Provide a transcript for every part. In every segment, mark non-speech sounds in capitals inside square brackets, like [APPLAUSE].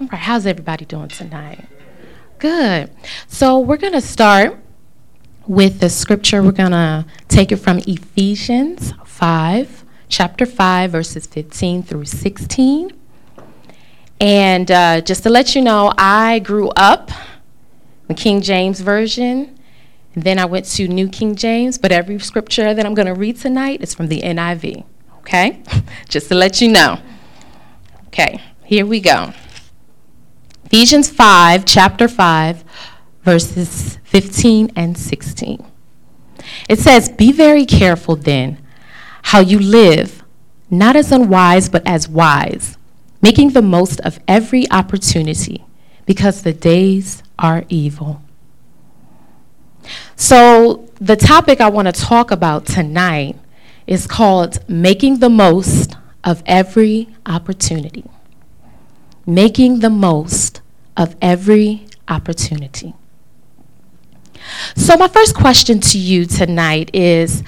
All right, how's everybody doing tonight? Good. So we're going to start with the scripture. We're going to take it from Ephesians 5, chapter 5, verses 15 through 16. And uh, just to let you know, I grew up the King James Version, then I went to New King James, but every scripture that I'm going to read tonight is from the NIV. Okay? [LAUGHS] just to let you know. Okay, here we go. Ephesians 5, chapter 5, verses 15 and 16. It says, Be very careful then how you live, not as unwise, but as wise, making the most of every opportunity, because the days are evil. So, the topic I want to talk about tonight is called Making the Most of Every Opportunity. Making the Most of every opportunity. So, my first question to you tonight is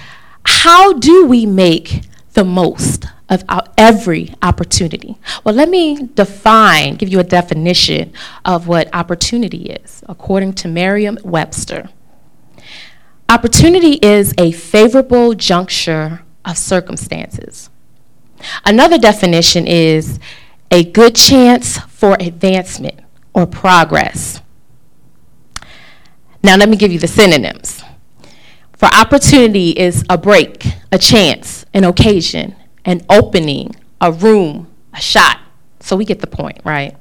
how do we make the most of every opportunity? Well, let me define, give you a definition of what opportunity is, according to Merriam Webster. Opportunity is a favorable juncture of circumstances. Another definition is a good chance for advancement or progress. Now, let me give you the synonyms. For opportunity is a break, a chance, an occasion, an opening, a room, a shot. So we get the point, right?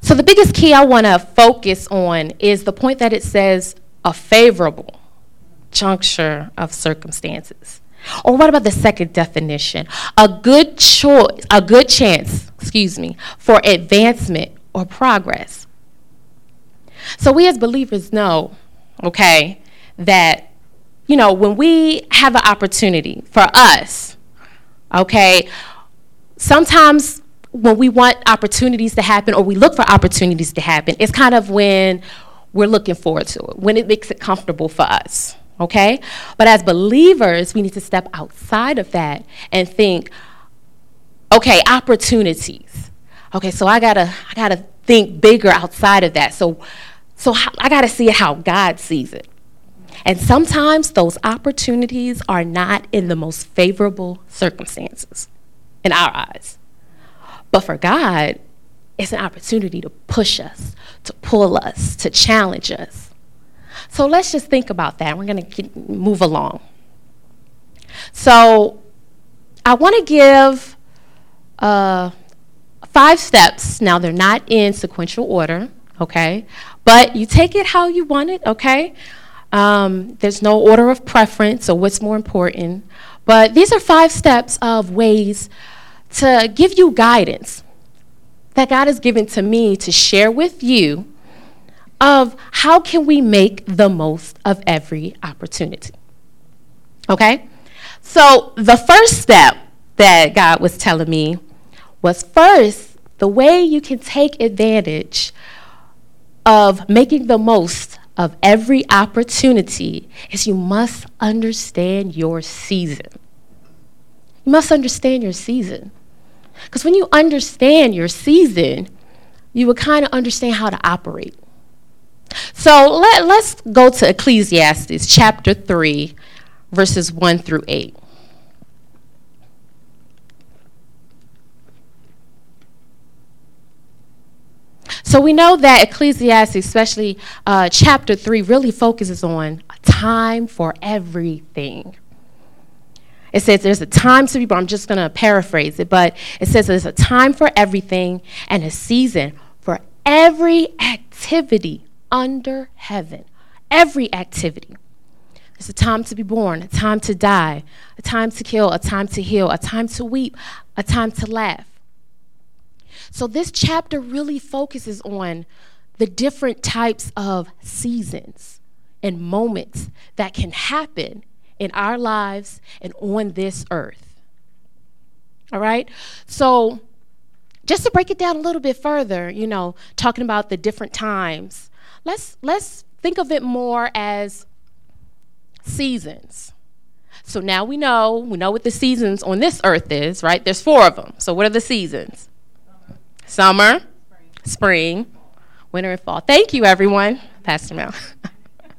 So the biggest key I want to focus on is the point that it says a favorable juncture of circumstances. Or what about the second definition? A good choice, a good chance, excuse me, for advancement or progress. So we as believers know, okay, that, you know, when we have an opportunity for us, okay, sometimes when we want opportunities to happen or we look for opportunities to happen, it's kind of when we're looking forward to it, when it makes it comfortable for us, okay? But as believers, we need to step outside of that and think, okay, opportunities. Okay, so I gotta, I gotta think bigger outside of that. So, so I gotta see it how God sees it. And sometimes those opportunities are not in the most favorable circumstances in our eyes. But for God, it's an opportunity to push us, to pull us, to challenge us. So let's just think about that. We're going to move along. So I want to give uh, five steps. Now, they're not in sequential order, okay? But you take it how you want it, okay? Um, there's no order of preference or what's more important. But these are five steps of ways to give you guidance that God has given to me to share with you of how can we make the most of every opportunity. Okay? So the first step that God was telling me was first, the way you can take advantage of making the most of every opportunity is you must understand your season. You must understand your season. Because when you understand your season, you will kind of understand how to operate. So let, let's go to Ecclesiastes chapter 3, verses 1 through 8. So we know that Ecclesiastes, especially uh, chapter 3, really focuses on a time for everything. It says there's a time to be born. I'm just going to paraphrase it, but it says there's a time for everything and a season for every activity under heaven. Every activity. There's a time to be born, a time to die, a time to kill, a time to heal, a time to weep, a time to laugh. So this chapter really focuses on the different types of seasons and moments that can happen in our lives and on this earth. All right? So, just to break it down a little bit further, you know, talking about the different times, let's let's think of it more as seasons. So now we know, we know what the seasons on this earth is, right? There's four of them. So what are the seasons? Summer, spring, winter, and fall. Thank you, everyone. Pastor Mel.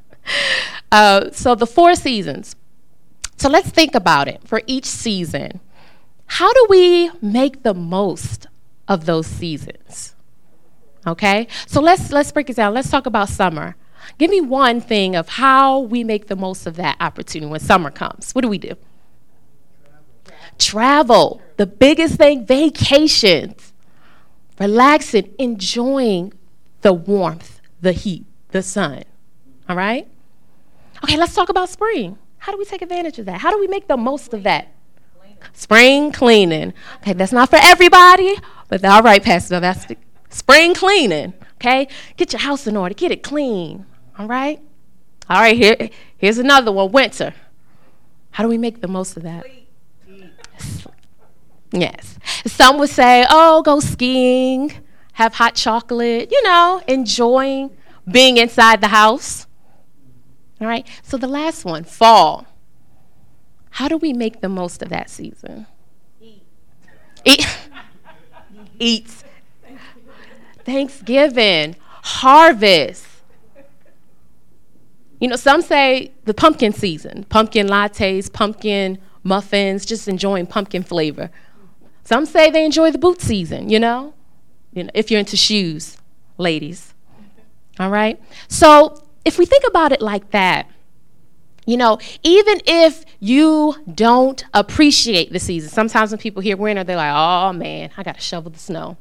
[LAUGHS] uh, so the four seasons. So let's think about it for each season. How do we make the most of those seasons? Okay? So let's let's break it down. Let's talk about summer. Give me one thing of how we make the most of that opportunity when summer comes. What do we do? Travel. The biggest thing, vacations. Relaxing, enjoying the warmth, the heat, the sun. All right? Okay, let's talk about spring. How do we take advantage of that? How do we make the most of that? Spring cleaning. Okay, that's not for everybody, but all right, Pastor, that's the spring cleaning. Okay, get your house in order, get it clean. All right, all right. Here, here's another one. Winter. How do we make the most of that? Yes. Some would say, "Oh, go skiing, have hot chocolate. You know, enjoying being inside the house." All right. So the last one, fall. How do we make the most of that season? Eat. Eat. Eats. Thanksgiving, harvest. You know, some say the pumpkin season, pumpkin lattes, pumpkin muffins, just enjoying pumpkin flavor. Some say they enjoy the boot season, you know, you know, if you're into shoes, ladies. All right? So if we think about it like that, you know, even if you don't appreciate the season, sometimes when people hear winter, they're like, oh man, I got to shovel the snow.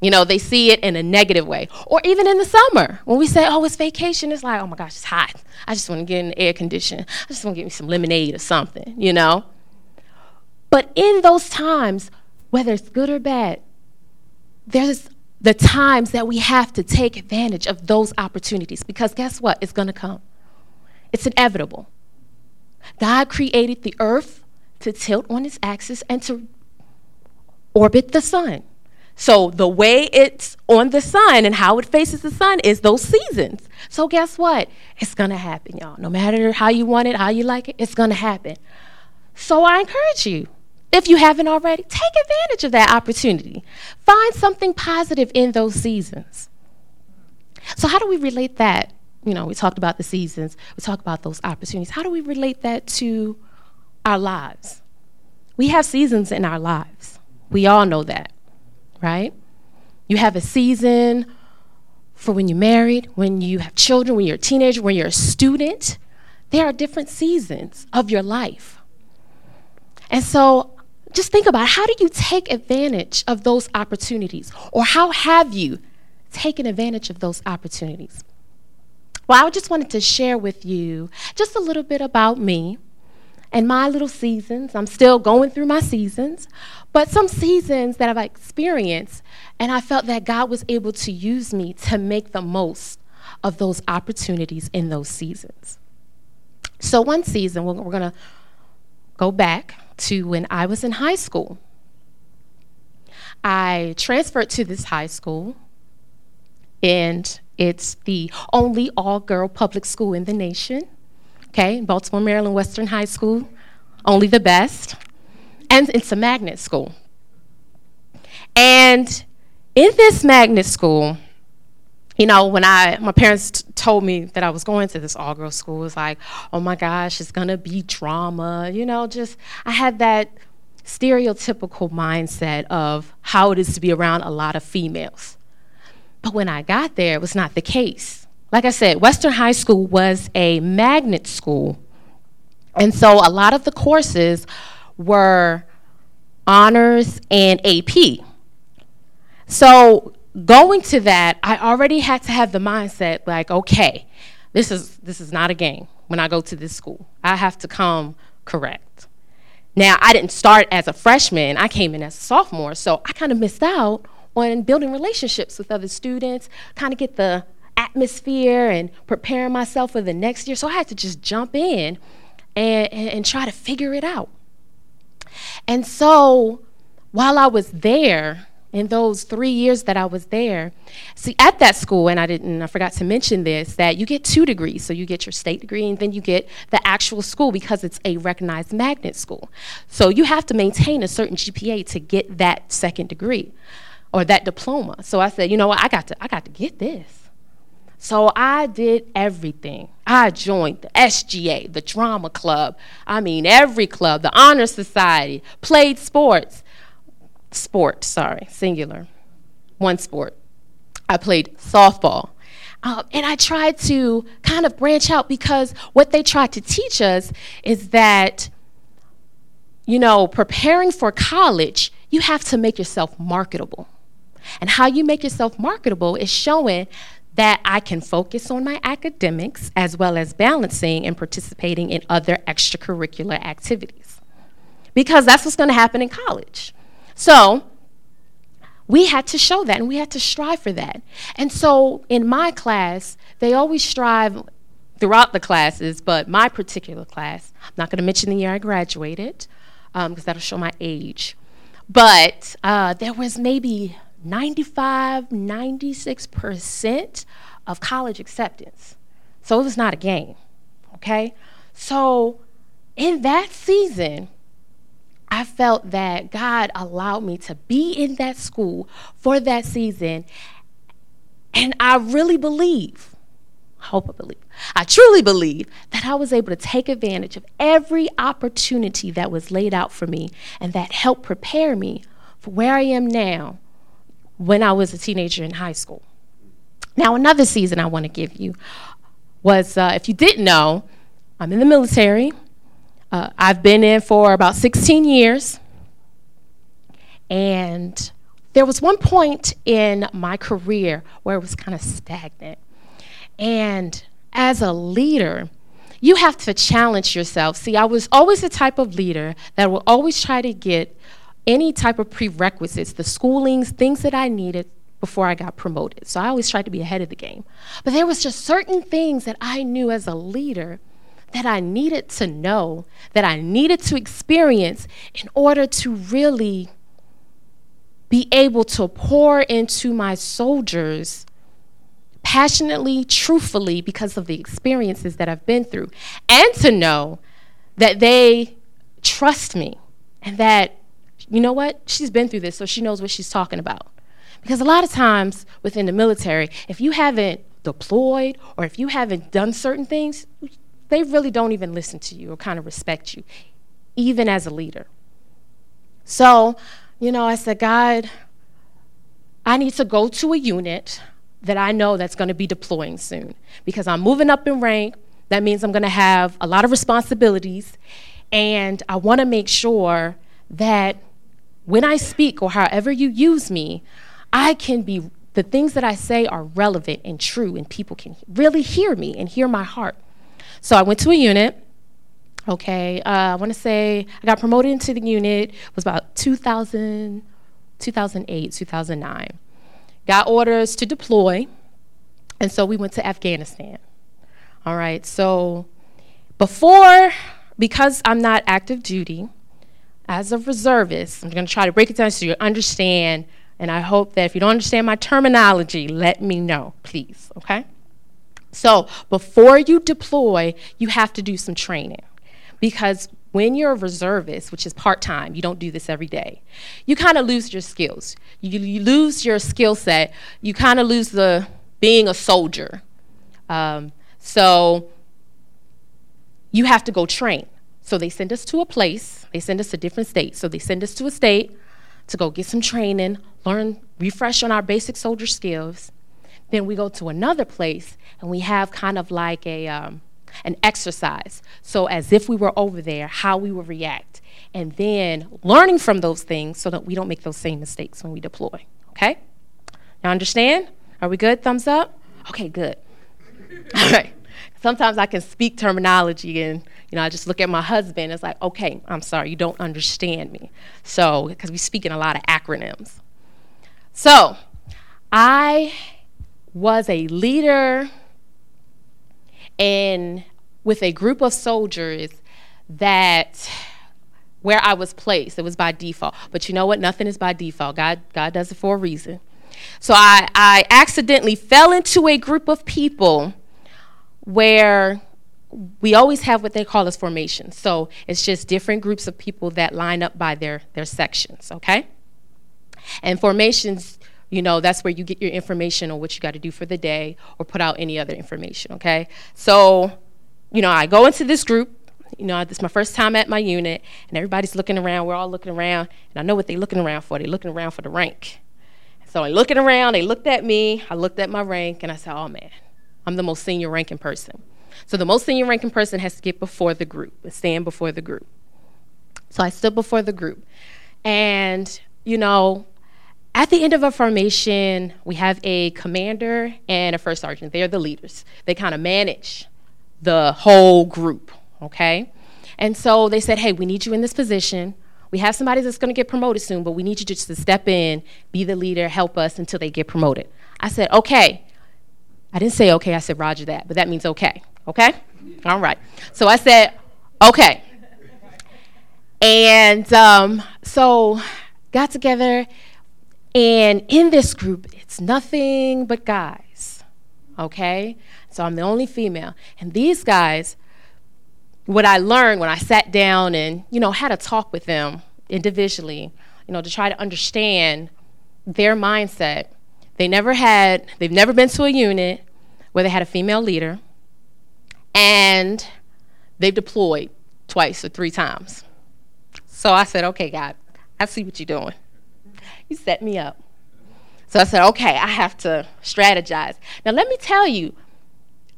You know, they see it in a negative way. Or even in the summer, when we say, oh, it's vacation, it's like, oh my gosh, it's hot. I just want to get in the air condition. I just want to get me some lemonade or something, you know? But in those times, whether it's good or bad, there's the times that we have to take advantage of those opportunities because guess what? It's going to come. It's inevitable. God created the earth to tilt on its axis and to orbit the sun. So the way it's on the sun and how it faces the sun is those seasons. So guess what? It's going to happen, y'all. No matter how you want it, how you like it, it's going to happen. So I encourage you, if you haven't already, take advantage of that opportunity. Find something positive in those seasons. So how do we relate that? You know, we talked about the seasons, we talked about those opportunities. How do we relate that to our lives? We have seasons in our lives. We all know that right? You have a season for when you're married, when you have children, when you're a teenager, when you're a student. There are different seasons of your life. And so just think about how do you take advantage of those opportunities? Or how have you taken advantage of those opportunities? Well, I just wanted to share with you just a little bit about me and my little seasons. I'm still going through my seasons, but some seasons that I've experienced, and I felt that God was able to use me to make the most of those opportunities in those seasons. So, one season, we're, we're going to go back to when I was in high school. I transferred to this high school, and it's the only all girl public school in the nation okay, Baltimore, Maryland Western High School, only the best. And it's a magnet school. And in this magnet school, you know, when I my parents t- told me that I was going to this all girls school, it was like, oh my gosh, it's gonna be drama. You know, just I had that stereotypical mindset of how it is to be around a lot of females. But when I got there, it was not the case. Like I said, Western High School was a magnet school. And so a lot of the courses were honors and AP. So going to that, I already had to have the mindset like, okay, this is this is not a game when I go to this school. I have to come correct. Now, I didn't start as a freshman. I came in as a sophomore, so I kind of missed out on building relationships with other students, kind of get the atmosphere and preparing myself for the next year. So I had to just jump in and, and, and try to figure it out. And so while I was there, in those three years that I was there, see, at that school, and I didn't, I forgot to mention this, that you get two degrees. So you get your state degree, and then you get the actual school because it's a recognized magnet school. So you have to maintain a certain GPA to get that second degree. or that diploma. So I said, you know what, I got to, I got to get this. So I did everything. I joined the SGA, the drama club. I mean, every club, the honor society, played sports. Sport, sorry, singular. One sport. I played softball. Um, and I tried to kind of branch out because what they tried to teach us is that, you know, preparing for college, you have to make yourself marketable. And how you make yourself marketable is showing that I can focus on my academics as well as balancing and participating in other extracurricular activities. Because that's what's going to happen in college. So, we had to show that and we had to strive for that. And so in my class, they always strive throughout the classes, but my particular class, I'm not going to mention the year I graduated because um, that'll show my age. But uh, there was maybe 95, 96% of college acceptance. So it was not a game, okay? So in that season, I felt that God allowed me to be in that school for that season. And I really believe, I hope I believe, I truly believe that I was able to take advantage of every opportunity that was laid out for me and that helped prepare me for where I am now when I was a teenager in high school. Now, another season I want to give you was uh, if you didn't know, I'm in the military. Uh, I've been in for about 16 years. And there was one point in my career where it was kind of stagnant. And as a leader, you have to challenge yourself. See, I was always the type of leader that will always try to get any type of prerequisites, the schoolings, things that I needed before I got promoted. So I always tried to be ahead of the game. But there was just certain things that I knew as a leader that I needed to know, that I needed to experience in order to really be able to pour into my soldiers passionately, truthfully, because of the experiences that I've been through, and to know that they trust me and that you know what? She's been through this, so she knows what she's talking about. Because a lot of times within the military, if you haven't deployed or if you haven't done certain things, they really don't even listen to you or kind of respect you, even as a leader. So, you know, I said, God, I need to go to a unit that I know that's going to be deploying soon because I'm moving up in rank. That means I'm going to have a lot of responsibilities. And I want to make sure that when I speak or however you use me, I can be, the things that I say are relevant and true, and people can really hear me and hear my heart. So I went to a unit. Okay, uh, I want to say I got promoted into the unit. It was about 2000, 2008, 2009. Got orders to deploy, and so we went to Afghanistan. All right, so before, because I'm not active duty, as a reservist, I'm going to try to break it down so you understand. And I hope that if you don't understand my terminology, let me know, please, okay? So before you deploy, you have to do some training because when you're a reservist, which is part time, you don't do this every day, you kind of lose your skills. You, you lose your skill set. You kind of lose the being a soldier. Um, so you have to go train. So they send us to a place, they send us to different states. So they send us to a state to go get some training, learn, refresh on our basic soldier skills. Then we go to another place and we have kind of like a, um, an exercise. So, as if we were over there, how we would react. And then learning from those things so that we don't make those same mistakes when we deploy. Okay? Now, understand? Are we good? Thumbs up? Okay, good. [LAUGHS] All right. Sometimes I can speak terminology and you know, I just look at my husband. It's like, okay, I'm sorry, you don't understand me. So, because we speak in a lot of acronyms. So, I was a leader and with a group of soldiers that where I was placed. It was by default. But you know what? Nothing is by default. God, God does it for a reason. So I, I accidentally fell into a group of people where we always have what they call as formations. So it's just different groups of people that line up by their, their sections, okay? And formations, you know, that's where you get your information on what you got to do for the day or put out any other information, okay? So, you know, I go into this group. You know, this is my first time at my unit, and everybody's looking around. We're all looking around, and I know what they're looking around for. They're looking around for the rank. So they're looking around, they looked at me, I looked at my rank, and I said, oh man, I'm the most senior ranking person. So the most senior ranking person has to get before the group, stand before the group. So I stood before the group. And, you know, at the end of a formation, we have a commander and a first sergeant. They're the leaders. They kind of manage the whole group, okay? And so they said, hey, we need you in this position. We have somebody that's going to get promoted soon, but we need you just to step in, be the leader, help us until they get promoted. I said, okay. I didn't say okay, I said roger that, but that means okay. Okay? All right. So I said, okay. And um, so got together, and in this group, it's nothing but guys. Okay? So I'm the only female. And these guys, what I learned when I sat down and, you know, had a talk with them individually, you know, to try to understand their mindset. They never had, they've never been to a unit where they had a female leader, and they've deployed twice or three times. So I said, okay, God, I see what you're doing. You set me up. So I said, okay, I have to strategize. Now, let me tell you,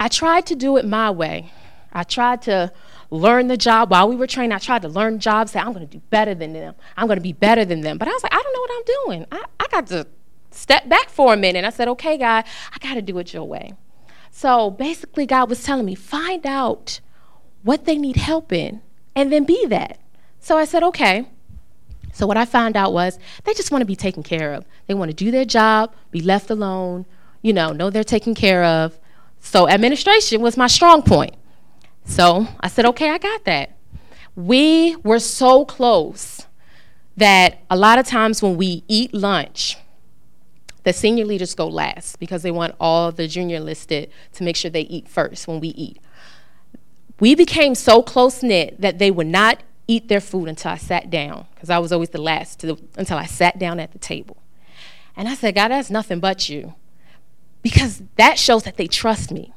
I tried to do it my way. I tried to learn the job while we were training. I tried to learn jobs, say, I'm going to do better than them. I'm going to be better than them. But I was like, I don't know what I'm doing. I, I got to step back for a minute. I said, okay, God, I got to do it your way. So basically, God was telling me, find out what they need help in and then be that. So I said, okay. So what I found out was they just want to be taken care of. They want to do their job, be left alone, you know, know they're taken care of. So administration was my strong point. So I said, okay, I got that. We were so close that a lot of times when we eat lunch, the senior leaders go last because they want all the junior listed to make sure they eat first when we eat. We became so close knit that they would not eat their food until I sat down, because I was always the last to, until I sat down at the table. And I said, God, that's nothing but you. Because that shows that they trust me.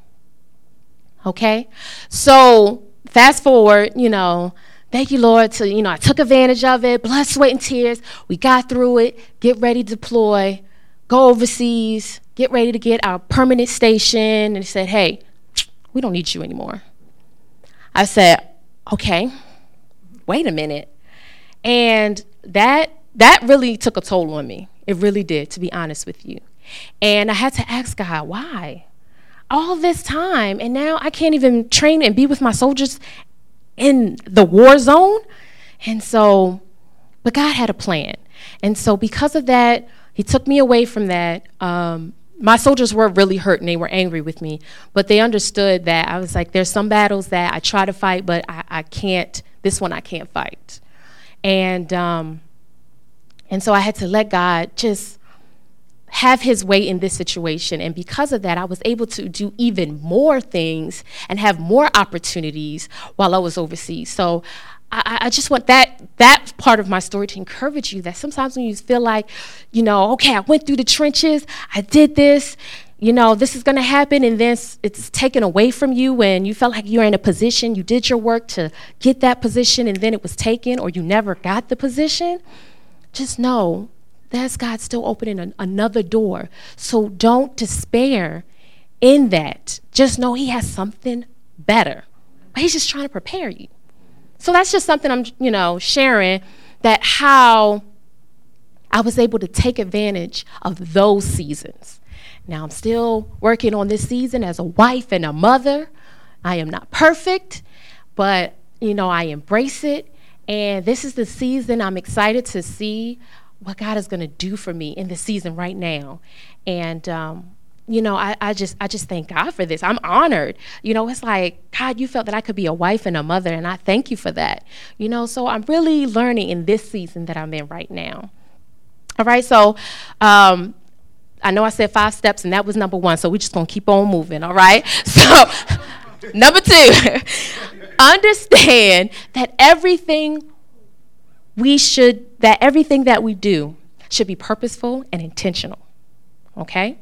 Okay? So, fast forward, you know, thank you, Lord, to, you know, I took advantage of it, blood, sweat, and tears. We got through it, get ready to deploy, go overseas, get ready to get our permanent station. And he said, hey, we don't need you anymore. I said, okay wait a minute. And that that really took a toll on me. It really did, to be honest with you. And I had to ask God, why? All this time, and now I can't even train and be with my soldiers in the war zone. And so, but God had a plan. And so, because of that, He took me away from that. Um, my soldiers were really hurt and they were angry with me, but they understood that I was like, there's some battles that I try to fight, but I, I can't this one I can't fight. And, um, and so I had to let God just have his way in this situation. And because of that, I was able to do even more things and have more opportunities while I was overseas. So I, I, just want that that part of my story to encourage you that sometimes when you feel like, you know, okay, I went through the trenches, I did this, you know, this is going to happen, and then it's taken away from you when you felt like you're in a position, you did your work to get that position, and then it was taken, or you never got the position, just know that's God still opening an, another door. So don't despair in that. Just know He has something better. He's just trying to prepare you. So that's just something I'm, you know, sharing that how I was able to take advantage of those seasons now, I'm still working on this season as a wife and a mother. I am not perfect, but you know, I embrace it. And this is the season I'm excited to see what God is going to do for me in the season right now. And, um, you know, I, I just I just thank God for this. I'm honored. You know, it's like, God, you felt that I could be a wife and a mother, and I thank you for that. You know, so I'm really learning in this season that I'm in right now. All right, so um, I know I said five steps, and that was number one, so we're just gonna keep on moving, all right? [LAUGHS] So, [LAUGHS] number two, [LAUGHS] understand that everything we should, that everything that we do should be purposeful and intentional. Okay?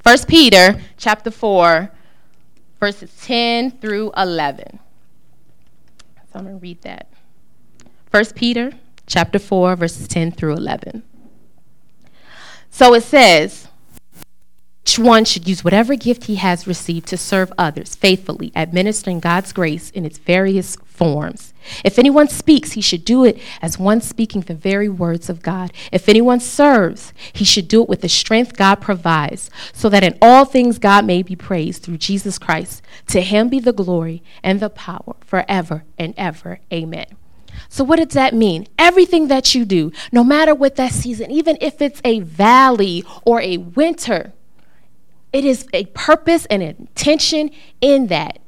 First Peter chapter 4, verses 10 through 11. So I'm to read that. First Peter chapter 4, verses 10 through 11. So it says, each one should use whatever gift he has received to serve others faithfully, administering God's grace in its various forms. If anyone speaks, he should do it as one speaking the very words of God. If anyone serves, he should do it with the strength God provides, so that in all things God may be praised through Jesus Christ. To him be the glory and the power forever and ever. Amen. So, what does that mean? Everything that you do, no matter what that season, even if it's a valley or a winter, it is a purpose and intention in that.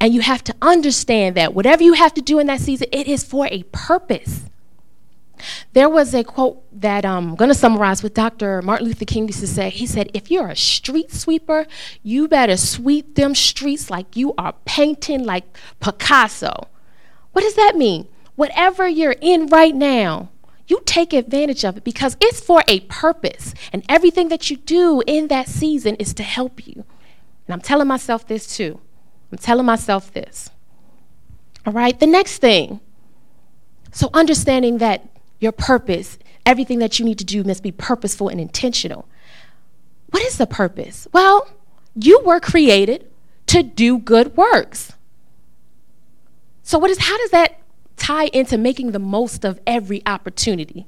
And you have to understand that whatever you have to do in that season, it is for a purpose. There was a quote that um, I'm going to summarize what Dr. Martin Luther King used to say. He said, If you're a street sweeper, you better sweep them streets like you are painting like Picasso. What does that mean? Whatever you're in right now, you take advantage of it because it's for a purpose. And everything that you do in that season is to help you. And I'm telling myself this too. I'm telling myself this. All right, the next thing. So, understanding that your purpose, everything that you need to do must be purposeful and intentional. What is the purpose? Well, you were created to do good works. So, what is, how does that tie into making the most of every opportunity.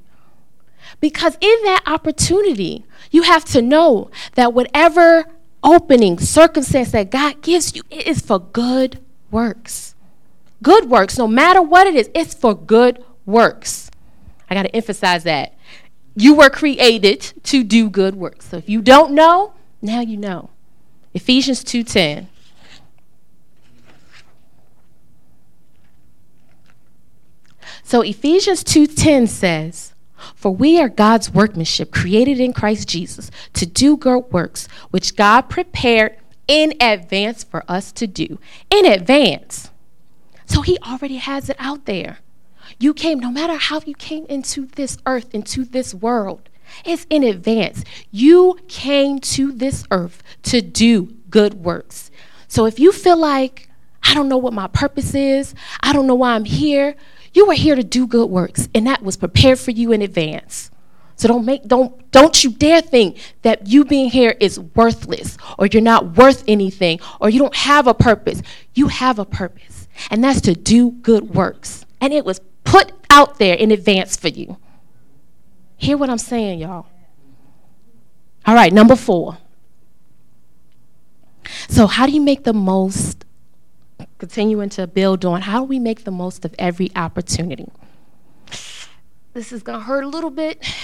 Because in that opportunity, you have to know that whatever opening, circumstance that God gives you, it is for good works. Good works, no matter what it is, it's for good works. I got to emphasize that. You were created to do good works. So if you don't know, now you know. Ephesians 2:10 So Ephesians 2:10 says, "For we are God's workmanship, created in Christ Jesus, to do good works which God prepared in advance for us to do." In advance. So he already has it out there. You came, no matter how you came into this earth, into this world, it's in advance. You came to this earth to do good works. So if you feel like, I don't know what my purpose is, I don't know why I'm here, you were here to do good works, and that was prepared for you in advance. So don't make don't don't you dare think that you being here is worthless or you're not worth anything or you don't have a purpose. You have a purpose. And that's to do good works. And it was put out there in advance for you. Hear what I'm saying, y'all. All right, number 4. So how do you make the most continuing to build on how do we make the most of every opportunity. This is going to hurt a little bit. It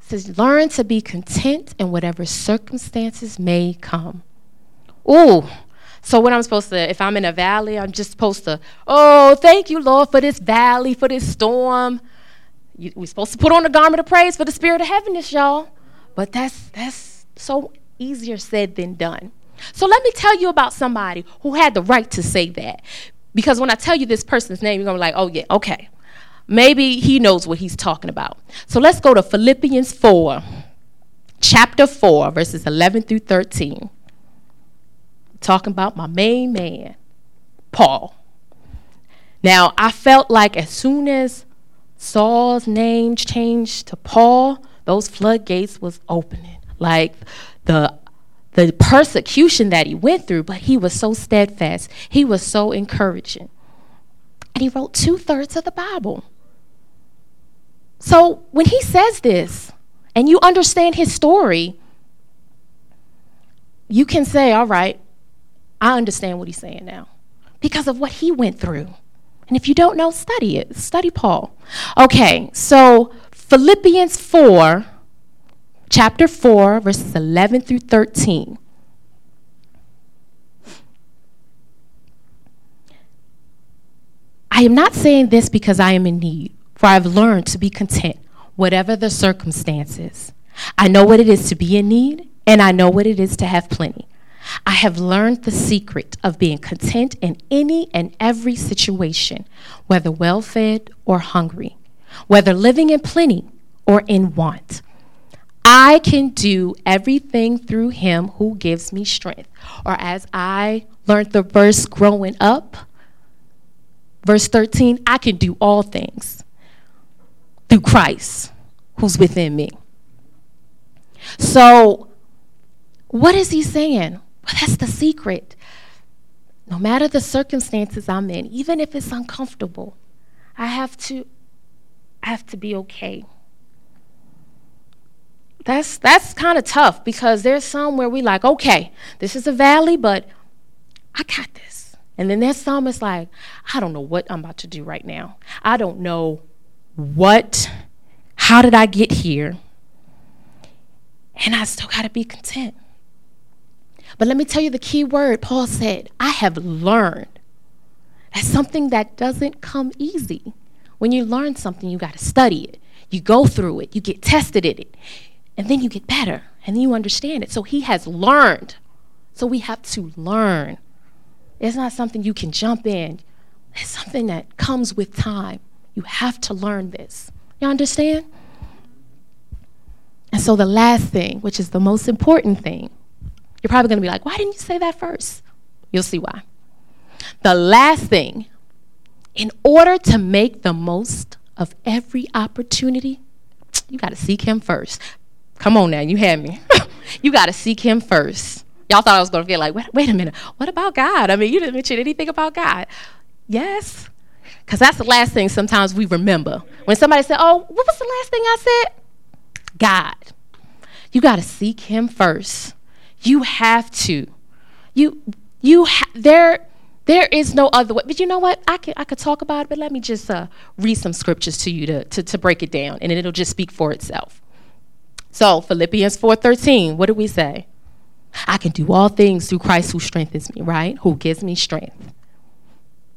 says, learn to be content in whatever circumstances may come. Oh, so what I'm supposed to, if I'm in a valley, I'm just supposed to, oh, thank you, Lord, for this valley, for this storm. You, we're supposed to put on the garment of praise for the spirit of heaviness, y'all. But that's that's so easier said than done. So let me tell you about somebody who had the right to say that. Because when I tell you this person's name, you're going to be like, oh, yeah, okay. Maybe he knows what he's talking about. So let's go to Philippians 4, chapter 4, verses 11 through 13. Talking about my main man, Paul. Now, I felt like as soon as Saul's name changed to Paul, those floodgates was opening. Like the the persecution that he went through, but he was so steadfast. He was so encouraging. And he wrote two thirds of the Bible. So when he says this and you understand his story, you can say, All right, I understand what he's saying now because of what he went through. And if you don't know, study it. Study Paul. Okay, so Philippians 4 chapter 4, verses 11 through 13. I am not saying this because I am in need, for I have learned to be content, whatever the circumstances. I know what it is to be in need, and I know what it is to have plenty. I have learned the secret of being content in any and every situation, whether well fed or hungry, whether living in plenty or in want. I can do everything through him who gives me strength. Or as I learned the verse growing up, verse 13, I can do all things through Christ who's within me. So, what is he saying? Well, that's the secret. No matter the circumstances I'm in, even if it's uncomfortable, I have to I have to be okay. That's that's kind of tough because there's some where we like, okay, this is a valley, but I got this. And then there's some it's like, I don't know what I'm about to do right now. I don't know what how did I get here? And I still got to be content. But let me tell you the key word Paul said I have learned. That's something that doesn't come easy. When you learn something, you got to study it. You go through it, you get tested in it, and then you get better, and then you understand it. So he has learned. So we have to learn. It's not something you can jump in, it's something that comes with time. You have to learn this. You understand? And so the last thing, which is the most important thing, you're probably going to be like, why didn't you say that first? You'll see why. The last thing, in order to make the most of every opportunity, you got to seek Him first. Come on now, you had me. [LAUGHS] you got to seek Him first. Y'all thought I was going to feel like, wait, wait a minute, what about God? I mean, you didn't mention anything about God. Yes, because that's the last thing sometimes we remember. When somebody said, oh, what was the last thing I said? God. You got to seek Him first. You have to. You you ha- there there is no other way. But you know what? I could I could talk about it, but let me just uh, read some scriptures to you to, to, to break it down, and it'll just speak for itself. So Philippians 4:13, what do we say? I can do all things through Christ who strengthens me, right? Who gives me strength.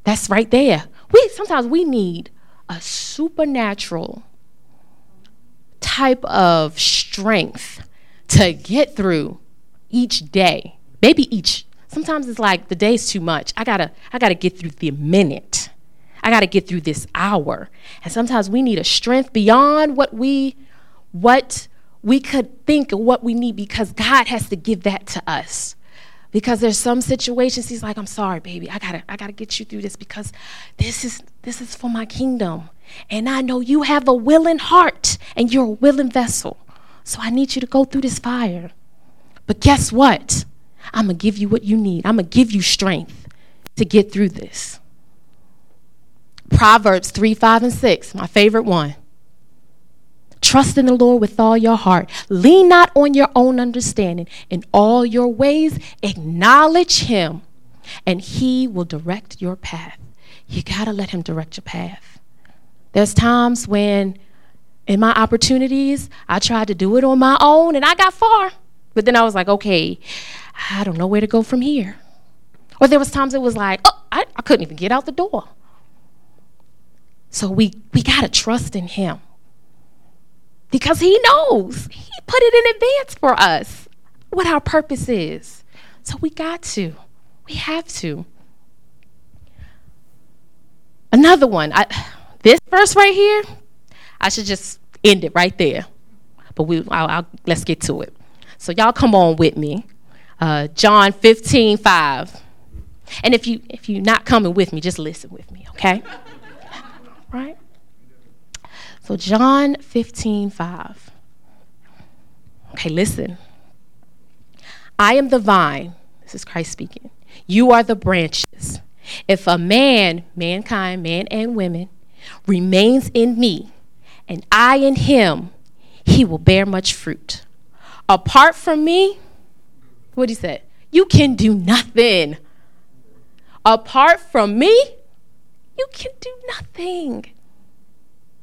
That's right there. We sometimes we need a supernatural type of strength to get through each day. Maybe each. Sometimes it's like the day's too much. I gotta, I gotta get through the minute. I gotta get through this hour. And sometimes we need a strength beyond what we, what we could think of what we need because God has to give that to us. Because there's some situations he's like, I'm sorry, baby. I gotta, I gotta get you through this because this is this is for my kingdom. And I know you have a willing heart and you're a willing vessel. So I need you to go through this fire. But guess what? I'm to give you what you need. I'm to give you strength to get through this. Proverbs 3, 5, and 6, my favorite one. Trust in the Lord with all your heart. Lean not on your own understanding. In all your ways, acknowledge Him, and He will direct your path. You got to let Him direct your path. There's times when, in my opportunities, I tried to do it on my own and I got far. But then I was like, okay, I don't know where to go from here. Or there was times it was like, oh, I, I couldn't even get out the door. So we, we got to trust in him because he knows. He put it in advance for us what our purpose is. So we got to. We have to. Another one. I, this verse right here, I should just end it right there. But we, I'll, I'll, let's get to it. So y'all come on with me. Uh, John 15, 5. And if you if you're not coming with me, just listen with me, okay? [LAUGHS] right? So John 15, 5. Okay, listen. I am the vine. This is Christ speaking. You are the branches. If a man, mankind, man and women, remains in me, and I in him, he will bear much fruit. Apart from me, what he said, you can do nothing. Apart from me, you can do nothing.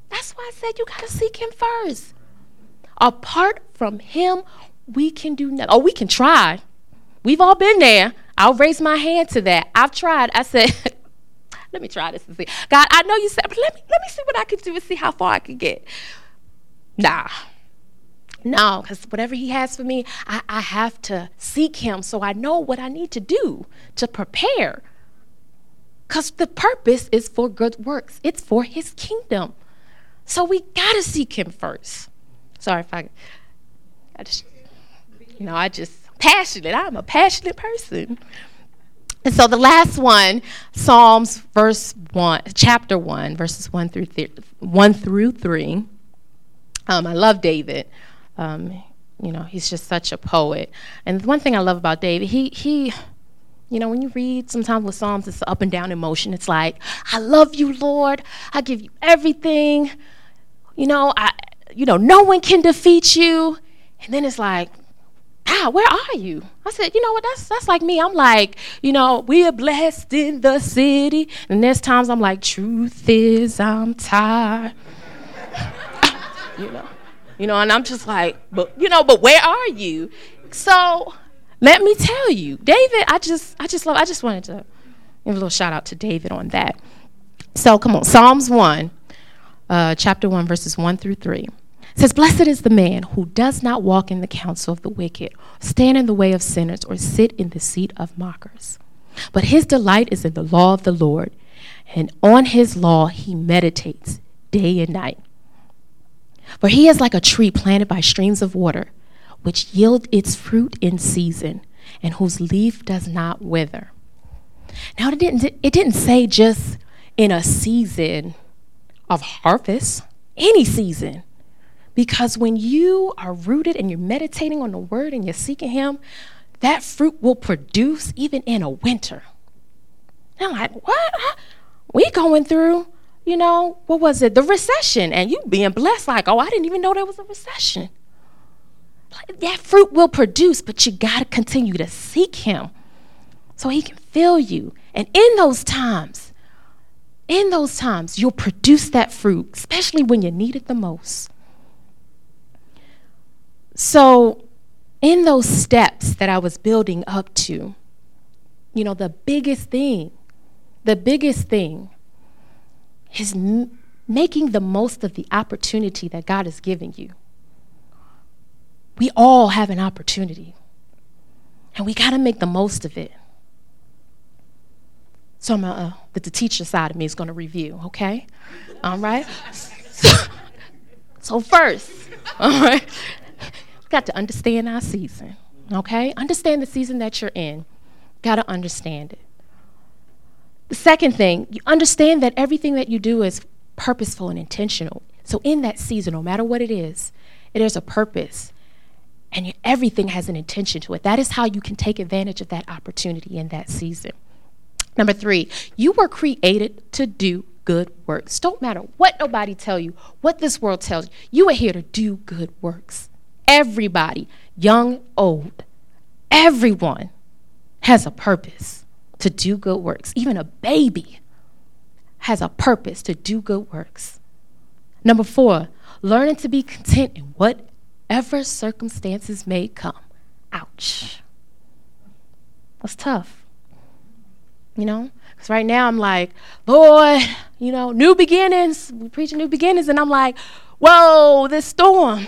That's why I said you got to seek him first. Apart from him, we can do nothing. Oh, we can try. We've all been there. I'll raise my hand to that. I've tried. I said, [LAUGHS] let me try this and see. God, I know you said, but let me let me see what I can do and see how far I can get. Nah. No, because whatever he has for me, I, I have to seek him so I know what I need to do to prepare. Because the purpose is for good works, it's for his kingdom. So we got to seek him first. Sorry if I, I just, you know, I just passionate. I'm a passionate person. And so the last one, Psalms verse one, chapter one, verses one through th- one through three. Um, I love David. Um, you know, he's just such a poet. And one thing I love about David, he he, you know, when you read sometimes with Psalms, it's up and down emotion. It's like, I love you, Lord. I give you everything. You know, I, you know, no one can defeat you. And then it's like, ah, where are you? I said, you know what, that's that's like me. I'm like, you know, we are blessed in the city. And there's times I'm like, truth is I'm tired. [LAUGHS] you know. You know, and I'm just like, but you know, but where are you? So let me tell you, David, I just I just love I just wanted to give a little shout out to David on that. So come on, Psalms 1, uh, chapter 1, verses 1 through 3 says, Blessed is the man who does not walk in the counsel of the wicked, stand in the way of sinners, or sit in the seat of mockers. But his delight is in the law of the Lord, and on his law he meditates day and night. For he is like a tree planted by streams of water, which yield its fruit in season, and whose leaf does not wither. Now, it didn't, it didn't say just in a season of harvest, any season. Because when you are rooted and you're meditating on the word and you're seeking Him, that fruit will produce even in a winter. I'm like, what? We going through, you know, what was it? The recession. And you being blessed, like, oh, I didn't even know there was a recession. That fruit will produce, but you got to continue to seek Him so He can fill you. And in those times, in those times, you'll produce that fruit, especially when you need it the most. So, in those steps that I was building up to, you know, the biggest thing, the biggest thing is m- making the most of the opportunity that God is giving you. We all have an opportunity, and we got to make the most of it. So, I'm uh, the, the teacher side of me is going to review, okay? All right? So, so first, all right, got to understand our season, okay? Understand the season that you're in. Got to understand it. The second thing, you understand that everything that you do is purposeful and intentional. So in that season, no matter what it is, it is a purpose. And everything has an intention to it. That is how you can take advantage of that opportunity in that season. Number three, you were created to do good works. Don't matter what nobody tell you, what this world tells you. You are here to do good works. Everybody, young, old, everyone has a purpose to do good works. Even a baby has a purpose to do good works. Number four, learning to be content in whatever circumstances may come. Ouch. That's tough. You know? Because right now I'm like, Lord, you know, new beginnings. We preach new beginnings. And I'm like, whoa, this storm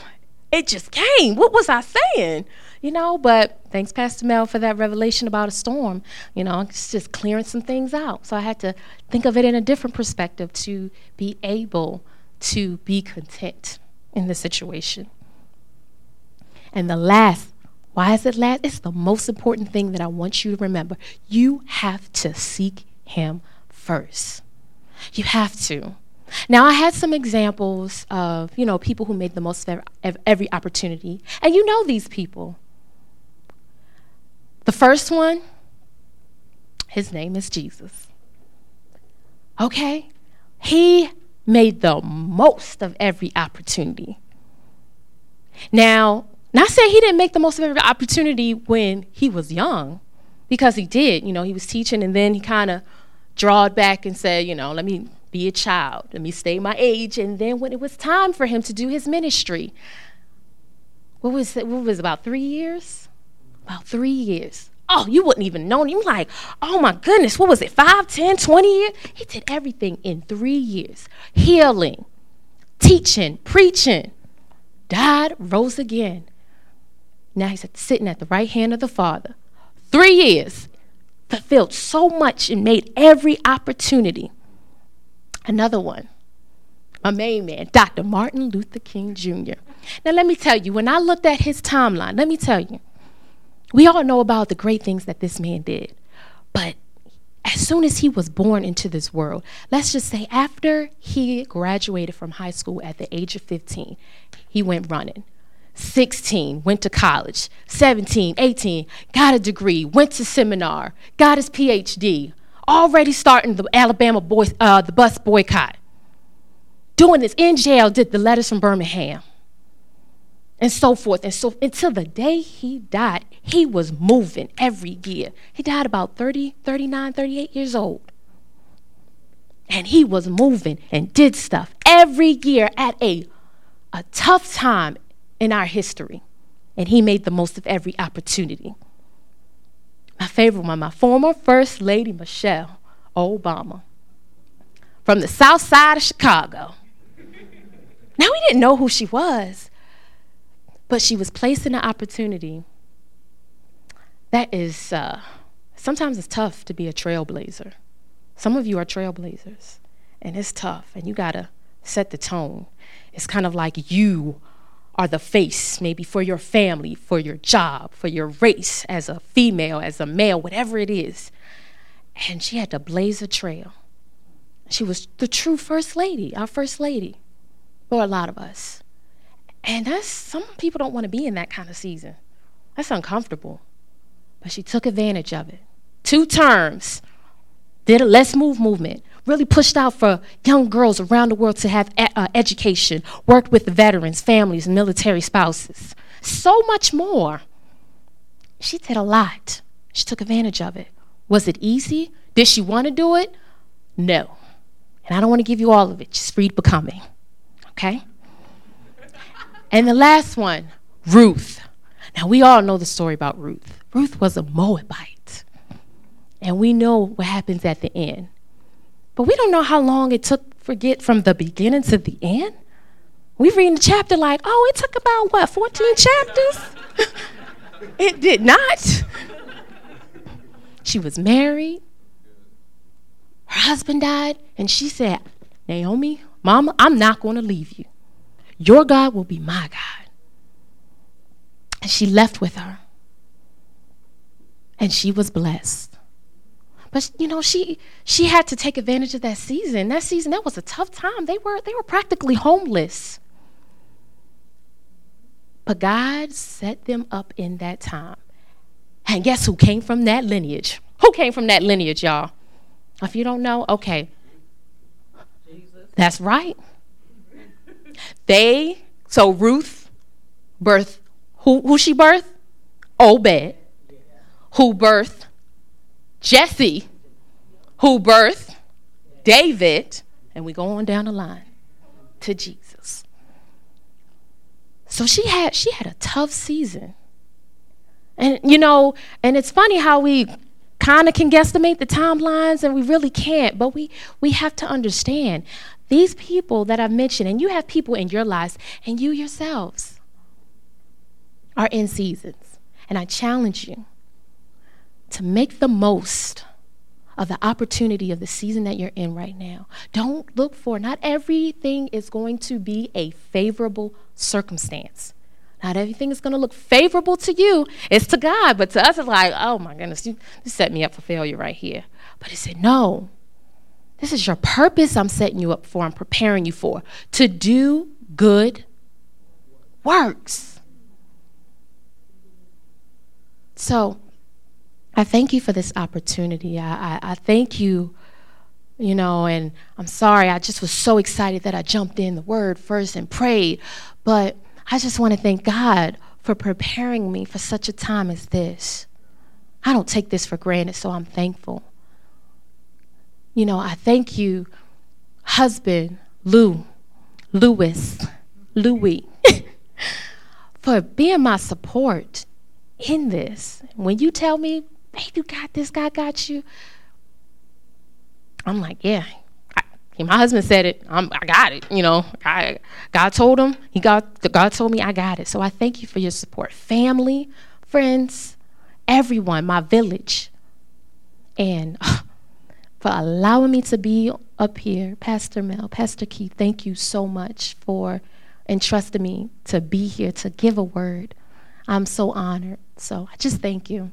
it just came. What was I saying? You know, but thanks, Pastor Mel, for that revelation about a storm. You know, it's just clearing some things out. So I had to think of it in a different perspective to be able to be content in the situation. And the last, why is it last? It's the most important thing that I want you to remember. You have to seek Him first. You have to. Now, I had some examples of, you know, people who made the most of every opportunity, and you know these people. The first one, his name is Jesus. Okay? He made the most of every opportunity. Now, not saying he didn't make the most of every opportunity when he was young, because he did. You know, he was teaching and then he kind of drawed back and said, you know, let me be a child. Let me stay my age. And then when it was time for him to do his ministry, what was it? What was it, about three years? About three years. Oh, you wouldn't even know. You like, oh my goodness, what was it, Five, ten, twenty years? He did everything in three years. Healing, teaching, preaching, died, rose again. Now he's sitting at the right hand of the Father. Three years, fulfilled so much and made every opportunity. Another one, a main man, Dr. Martin Luther King Jr. Now, let me tell you, when I looked at his timeline, let me tell you, we all know about the great things that this man did. But as soon as he was born into this world, let's just say after he graduated from high school at the age of 15, he went running. 16, went to college. 17, 18, got a degree, went to seminar, got his PhD, already starting the Alabama boy, uh, the bus boycott. Doing this in jail, did the letters from Birmingham and so forth. And so until the day he died, he was moving every year. He died about 30, 39, 38 years old. And he was moving and did stuff every year at a, a tough time in our history. And he made the most of every opportunity. My favorite one, my former First Lady Michelle Obama from the south side of Chicago. Now, we didn't know who she was, but she was placed in an opportunity that is, uh, sometimes it's tough to be a trailblazer. Some of you are trailblazers, and it's tough, and you gotta set the tone. It's kind of like you are the face, maybe for your family, for your job, for your race, as a female, as a male, whatever it is. And she had to blaze a trail. She was the true first lady, our first lady, for a lot of us. And that's some people don't want to be in that kind of season. That's uncomfortable. But she took advantage of it. Two terms, did a let's move movement really pushed out for young girls around the world to have uh, education, worked with the veterans, families, military spouses. So much more. She did a lot. She took advantage of it. Was it easy? Did she want to do it? No. And I don't want to give you all of it. Just read Becoming. Okay? And the last one, Ruth. Now, we all know the story about Ruth. Ruth was a Moabite. And we know what happens at the end. But we don't know how long it took for get from the beginning to the end. We read the chapter like, oh, it took about what, 14 chapters? [LAUGHS] it did not. She was married. Her husband died, and she said, Naomi, Mama, I'm not going to leave you. Your God will be my God. And she left with her. And she was blessed. But you know, she she had to take advantage of that season. That season, that was a tough time. They were they were practically homeless. But God set them up in that time. And guess who came from that lineage? Who came from that lineage, y'all? If you don't know, okay. Jesus. That's right. They, so Ruth birthed, who, who she birthed? Obed. Who birthed Jesse, who birthed David, and we go on down the line to Jesus. So she had she had a tough season. And you know, and it's funny how we kind of can guesstimate the timelines and we really can't, but we we have to understand these people that I've mentioned, and you have people in your lives, and you yourselves are in seasons. And I challenge you to make the most of the opportunity of the season that you're in right now. Don't look for, not everything is going to be a favorable circumstance. Not everything is going to look favorable to you. It's to God, but to us, it's like, oh my goodness, you, set me up for failure right here. But he said, no, this is your purpose I'm setting you up for, I'm preparing you for, to do good works. So I thank you for this opportunity. I, I, I, thank you, you know, and I'm sorry, I just was so excited that I jumped in the word first and prayed. But I just want to thank God for preparing me for such a time as this. I don't take this for granted, so I'm thankful. You know, I thank you, husband Lou, Lewis, Louis, [LAUGHS] for being my support in this. When you tell me babe, you got this. God got you. I'm like, yeah. I, my husband said it. I'm, I got it. You know, I, God told him. He got. God told me I got it. So I thank you for your support, family, friends, everyone, my village, and [SIGHS] for allowing me to be up here, Pastor Mel, Pastor Keith. Thank you so much for entrusting me to be here to give a word. I'm so honored. So I just thank you.